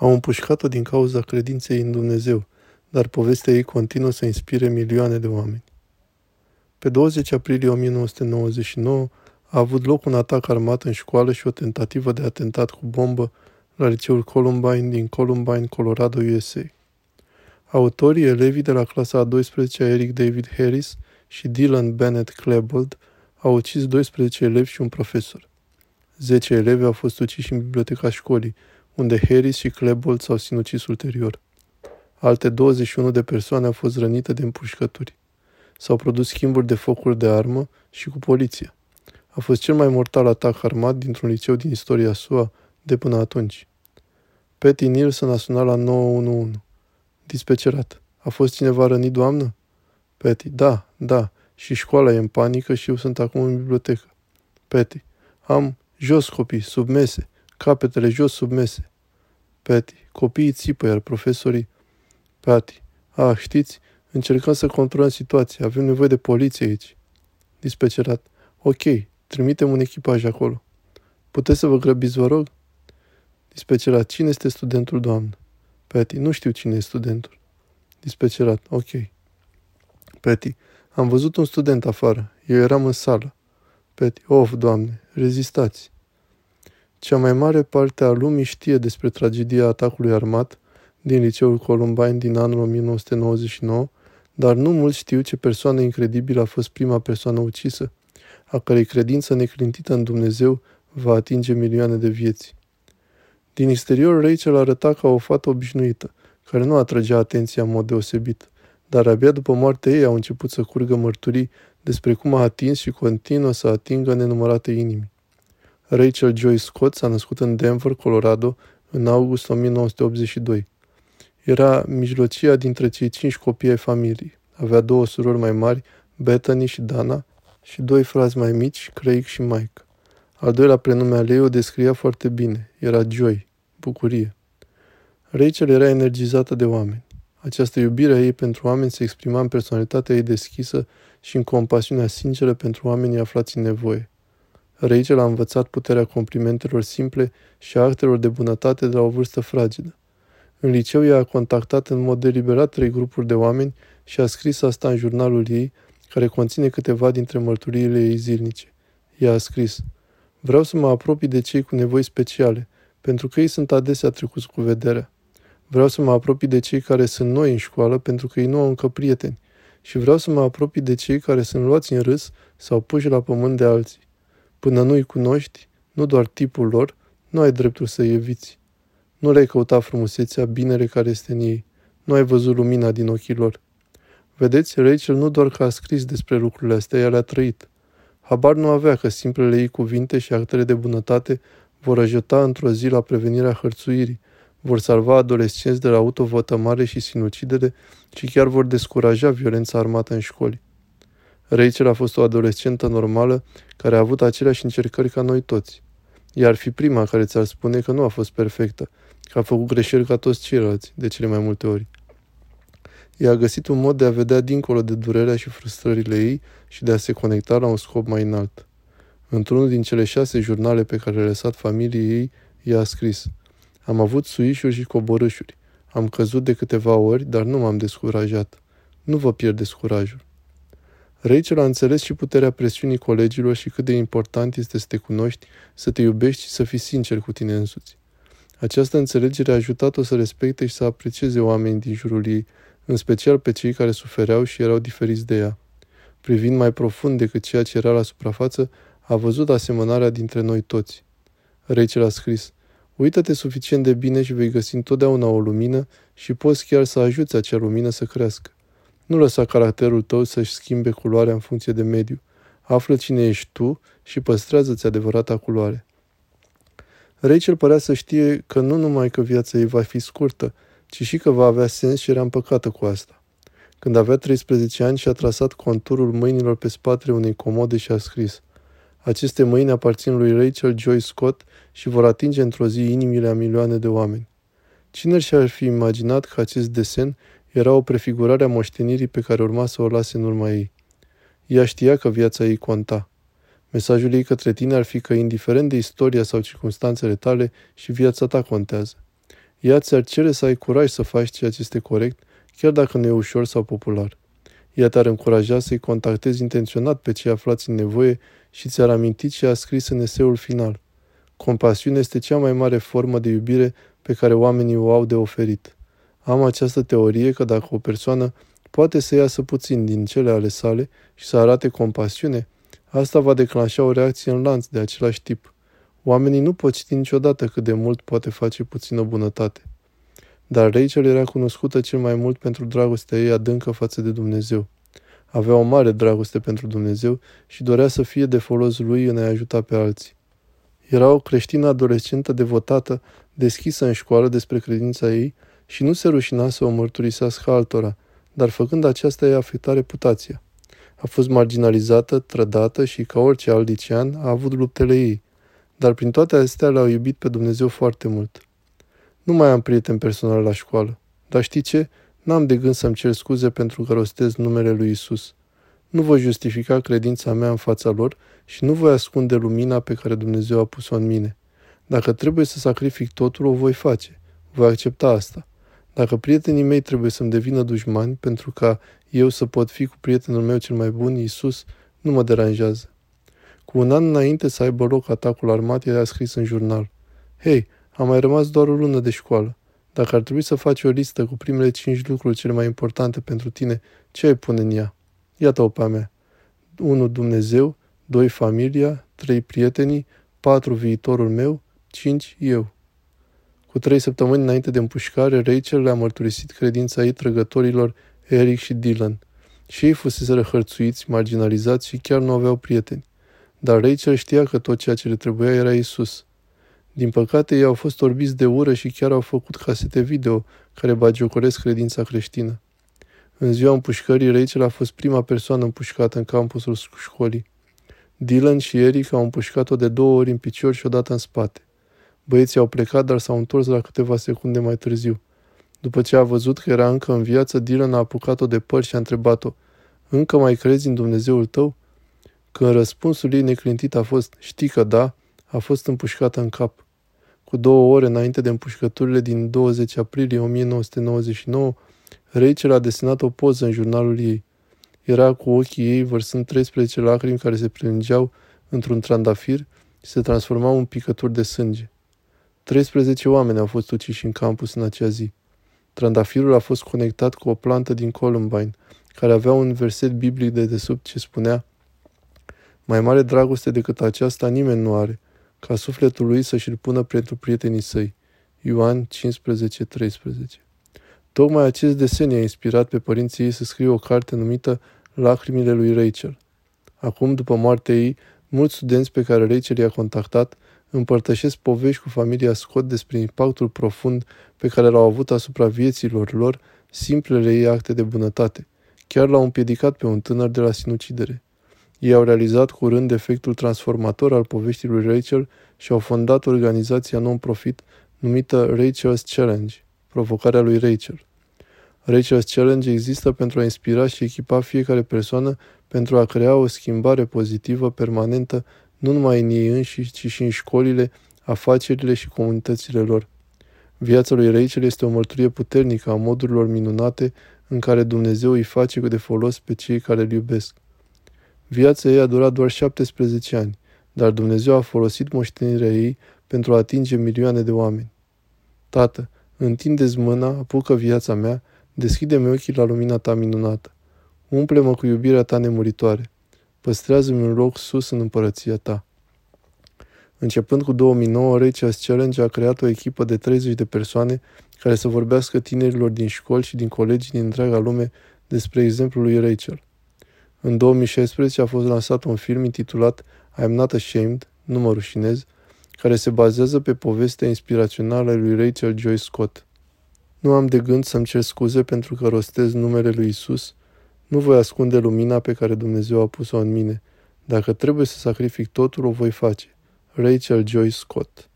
Au împușcat-o din cauza credinței în Dumnezeu, dar povestea ei continuă să inspire milioane de oameni. Pe 20 aprilie 1999 a avut loc un atac armat în școală și o tentativă de atentat cu bombă la liceul Columbine din Columbine, Colorado, USA. Autorii, elevii de la clasa a 12 Eric David Harris și Dylan Bennett Klebold, au ucis 12 elevi și un profesor. 10 elevi au fost uciși în biblioteca școlii, unde Harris și Klebold s-au sinucis ulterior. Alte 21 de persoane au fost rănite de împușcături. S-au produs schimburi de focuri de armă și cu poliția. A fost cel mai mortal atac armat dintr-un liceu din istoria SUA de până atunci. Patty Nielsen a sunat la 911. Dispecerat. A fost cineva rănit, doamnă? Patty. Da, da. Și școala e în panică și eu sunt acum în bibliotecă. Patty. Am jos copii, sub mese. Capetele jos sub mese. Patty. Copiii țipă, iar profesorii... Patty. Ah, știți, încercăm să controlăm situația. Avem nevoie de poliție aici. Dispecerat. Ok, trimitem un echipaj acolo. Puteți să vă grăbiți, vă rog? Dispecerat. Cine este studentul, doamnă? Patty. Nu știu cine e studentul. Dispecerat. Ok. Patty. Am văzut un student afară. Eu eram în sală. Patty. Of, doamne, rezistați. Cea mai mare parte a lumii știe despre tragedia atacului armat din liceul Columbine din anul 1999, dar nu mulți știu ce persoană incredibilă a fost prima persoană ucisă, a cărei credință neclintită în Dumnezeu va atinge milioane de vieți. Din exterior, Rachel arăta ca o fată obișnuită, care nu atrăgea atenția în mod deosebit, dar abia după moartea ei au început să curgă mărturii despre cum a atins și continuă să atingă nenumărate inimi. Rachel Joy Scott s-a născut în Denver, Colorado, în august 1982. Era mijlocia dintre cei cinci copii ai familiei. Avea două surori mai mari, Bethany și Dana, și doi frați mai mici, Craig și Mike. Al doilea prenume al ei o descria foarte bine. Era Joy, bucurie. Rachel era energizată de oameni. Această iubire a ei pentru oameni se exprima în personalitatea ei deschisă și în compasiunea sinceră pentru oamenii aflați în nevoie. Rachel a învățat puterea complimentelor simple și a actelor de bunătate de la o vârstă fragedă. În liceu ea a contactat în mod deliberat trei grupuri de oameni și a scris asta în jurnalul ei, care conține câteva dintre mărturiile ei zilnice. Ea a scris, Vreau să mă apropii de cei cu nevoi speciale, pentru că ei sunt adesea trecuți cu vederea. Vreau să mă apropii de cei care sunt noi în școală, pentru că ei nu au încă prieteni. Și vreau să mă apropii de cei care sunt luați în râs sau puși la pământ de alții. Până nu-i cunoști, nu doar tipul lor, nu ai dreptul să-i eviți. Nu le-ai căutat frumusețea, binele care este în ei. Nu ai văzut lumina din ochii lor. Vedeți, Rachel nu doar că a scris despre lucrurile astea, ea le-a trăit. Habar nu avea că simplele ei cuvinte și actele de bunătate vor ajuta într-o zi la prevenirea hărțuirii, vor salva adolescenți de la autovătămare și sinucidere și chiar vor descuraja violența armată în școli. Rachel a fost o adolescentă normală care a avut aceleași încercări ca noi toți. Ea ar fi prima care ți-ar spune că nu a fost perfectă, că a făcut greșeli ca toți ceilalți, de cele mai multe ori. Ea a găsit un mod de a vedea dincolo de durerea și frustrările ei și de a se conecta la un scop mai înalt. Într-unul din cele șase jurnale pe care le-a lăsat familiei ei, ea a scris Am avut suișuri și coborâșuri. Am căzut de câteva ori, dar nu m-am descurajat. Nu vă pierdeți curajul. Rachel a înțeles și puterea presiunii colegilor și cât de important este să te cunoști, să te iubești și să fii sincer cu tine însuți. Această înțelegere a ajutat-o să respecte și să aprecieze oamenii din jurul ei, în special pe cei care sufereau și erau diferiți de ea. Privind mai profund decât ceea ce era la suprafață, a văzut asemănarea dintre noi toți. Rachel a scris, Uită-te suficient de bine și vei găsi întotdeauna o lumină și poți chiar să ajuți acea lumină să crească. Nu lăsa caracterul tău să-și schimbe culoarea în funcție de mediu. Află cine ești tu și păstrează-ți adevărata culoare. Rachel părea să știe că nu numai că viața ei va fi scurtă, ci și că va avea sens și era împăcată cu asta. Când avea 13 ani și-a trasat conturul mâinilor pe spatele unei comode și a scris Aceste mâini aparțin lui Rachel Joy Scott și vor atinge într-o zi inimile a milioane de oameni. Cine și-ar fi imaginat că acest desen era o prefigurare a moștenirii pe care urma să o lase în urma ei. Ea știa că viața ei conta. Mesajul ei către tine ar fi că, indiferent de istoria sau circunstanțele tale, și viața ta contează. Ea ți-ar cere să ai curaj să faci ceea ce este corect, chiar dacă nu e ușor sau popular. Ea te-ar încuraja să-i contactezi intenționat pe cei aflați în nevoie și ți-ar aminti ce a scris în eseul final. Compasiunea este cea mai mare formă de iubire pe care oamenii o au de oferit. Am această teorie că dacă o persoană poate să iasă puțin din cele ale sale și să arate compasiune, asta va declanșa o reacție în lanț de același tip. Oamenii nu pot ști niciodată cât de mult poate face puțină bunătate. Dar Rachel era cunoscută cel mai mult pentru dragostea ei adâncă față de Dumnezeu. Avea o mare dragoste pentru Dumnezeu și dorea să fie de folos lui în a ajuta pe alții. Era o creștină adolescentă devotată, deschisă în școală despre credința ei și nu se rușina să o mărturisească altora, dar făcând aceasta i-a afectat reputația. A fost marginalizată, trădată și, ca orice alt licean, a avut luptele ei. Dar prin toate astea l-au iubit pe Dumnezeu foarte mult. Nu mai am prieten personal la școală. Dar știi ce? N-am de gând să-mi cer scuze pentru că rostez numele lui Isus. Nu voi justifica credința mea în fața lor și nu voi ascunde lumina pe care Dumnezeu a pus-o în mine. Dacă trebuie să sacrific totul, o voi face. Voi accepta asta. Dacă prietenii mei trebuie să-mi devină dușmani pentru ca eu să pot fi cu prietenul meu cel mai bun, Isus, nu mă deranjează. Cu un an înainte să aibă loc atacul armat, el a scris în jurnal. Hei, a mai rămas doar o lună de școală. Dacă ar trebui să faci o listă cu primele cinci lucruri cele mai importante pentru tine, ce ai pune în ea? Iată-o pe mea. 1. Dumnezeu, 2. Familia, 3. Prietenii, 4. Viitorul meu, 5. Eu. Cu trei săptămâni înainte de împușcare, Rachel le-a mărturisit credința ei trăgătorilor Eric și Dylan. Și ei fusese răhărțuiți, marginalizați și chiar nu aveau prieteni. Dar Rachel știa că tot ceea ce le trebuia era Isus. Din păcate, ei au fost orbiți de ură și chiar au făcut casete video care bagiocoresc credința creștină. În ziua împușcării, Rachel a fost prima persoană împușcată în campusul școlii. Dylan și Eric au împușcat-o de două ori în picior și odată în spate. Băieții au plecat, dar s-au întors la câteva secunde mai târziu. După ce a văzut că era încă în viață, Dylan a apucat-o de păr și a întrebat-o, Încă mai crezi în Dumnezeul tău?" Când răspunsul ei neclintit a fost, știi că da, a fost împușcată în cap. Cu două ore înainte de împușcăturile din 20 aprilie 1999, Rachel a desenat o poză în jurnalul ei. Era cu ochii ei vărsând 13 lacrimi care se plângeau într-un trandafir și se transformau în picături de sânge. 13 oameni au fost uciși în campus în acea zi. Trandafirul a fost conectat cu o plantă din Columbine, care avea un verset biblic de desubt ce spunea Mai mare dragoste decât aceasta nimeni nu are, ca sufletul lui să-și-l pună pentru prietenii săi. Ioan 15:13 Tocmai acest desen i-a inspirat pe părinții ei să scrie o carte numită Lacrimile lui Rachel. Acum, după moartea ei, mulți studenți pe care Rachel i-a contactat împărtășesc povești cu familia Scott despre impactul profund pe care l-au avut asupra vieților lor simplele ei acte de bunătate. Chiar l-au împiedicat pe un tânăr de la sinucidere. Ei au realizat curând efectul transformator al poveștii lui Rachel și au fondat organizația non-profit numită Rachel's Challenge, provocarea lui Rachel. Rachel's Challenge există pentru a inspira și echipa fiecare persoană pentru a crea o schimbare pozitivă permanentă nu numai în ei înșiși, ci și în școlile, afacerile și comunitățile lor. Viața lui Rachel este o mărturie puternică a modurilor minunate în care Dumnezeu îi face de folos pe cei care îl iubesc. Viața ei a durat doar 17 ani, dar Dumnezeu a folosit moștenirea ei pentru a atinge milioane de oameni. Tată, întindeți mâna, apucă viața mea, deschide-mi ochii la lumina ta minunată. Umple-mă cu iubirea ta nemuritoare. Păstrează-mi un loc sus în împărăția ta. Începând cu 2009, Rachel's Challenge a creat o echipă de 30 de persoane care să vorbească tinerilor din școli și din colegii din întreaga lume despre exemplul lui Rachel. În 2016 a fost lansat un film intitulat I'm Not Ashamed, nu mă rușinez, care se bazează pe povestea inspirațională a lui Rachel Joy Scott. Nu am de gând să-mi cer scuze pentru că rostez numele lui Isus, nu voi ascunde lumina pe care Dumnezeu a pus-o în mine. Dacă trebuie să sacrific totul, o voi face. Rachel Joy Scott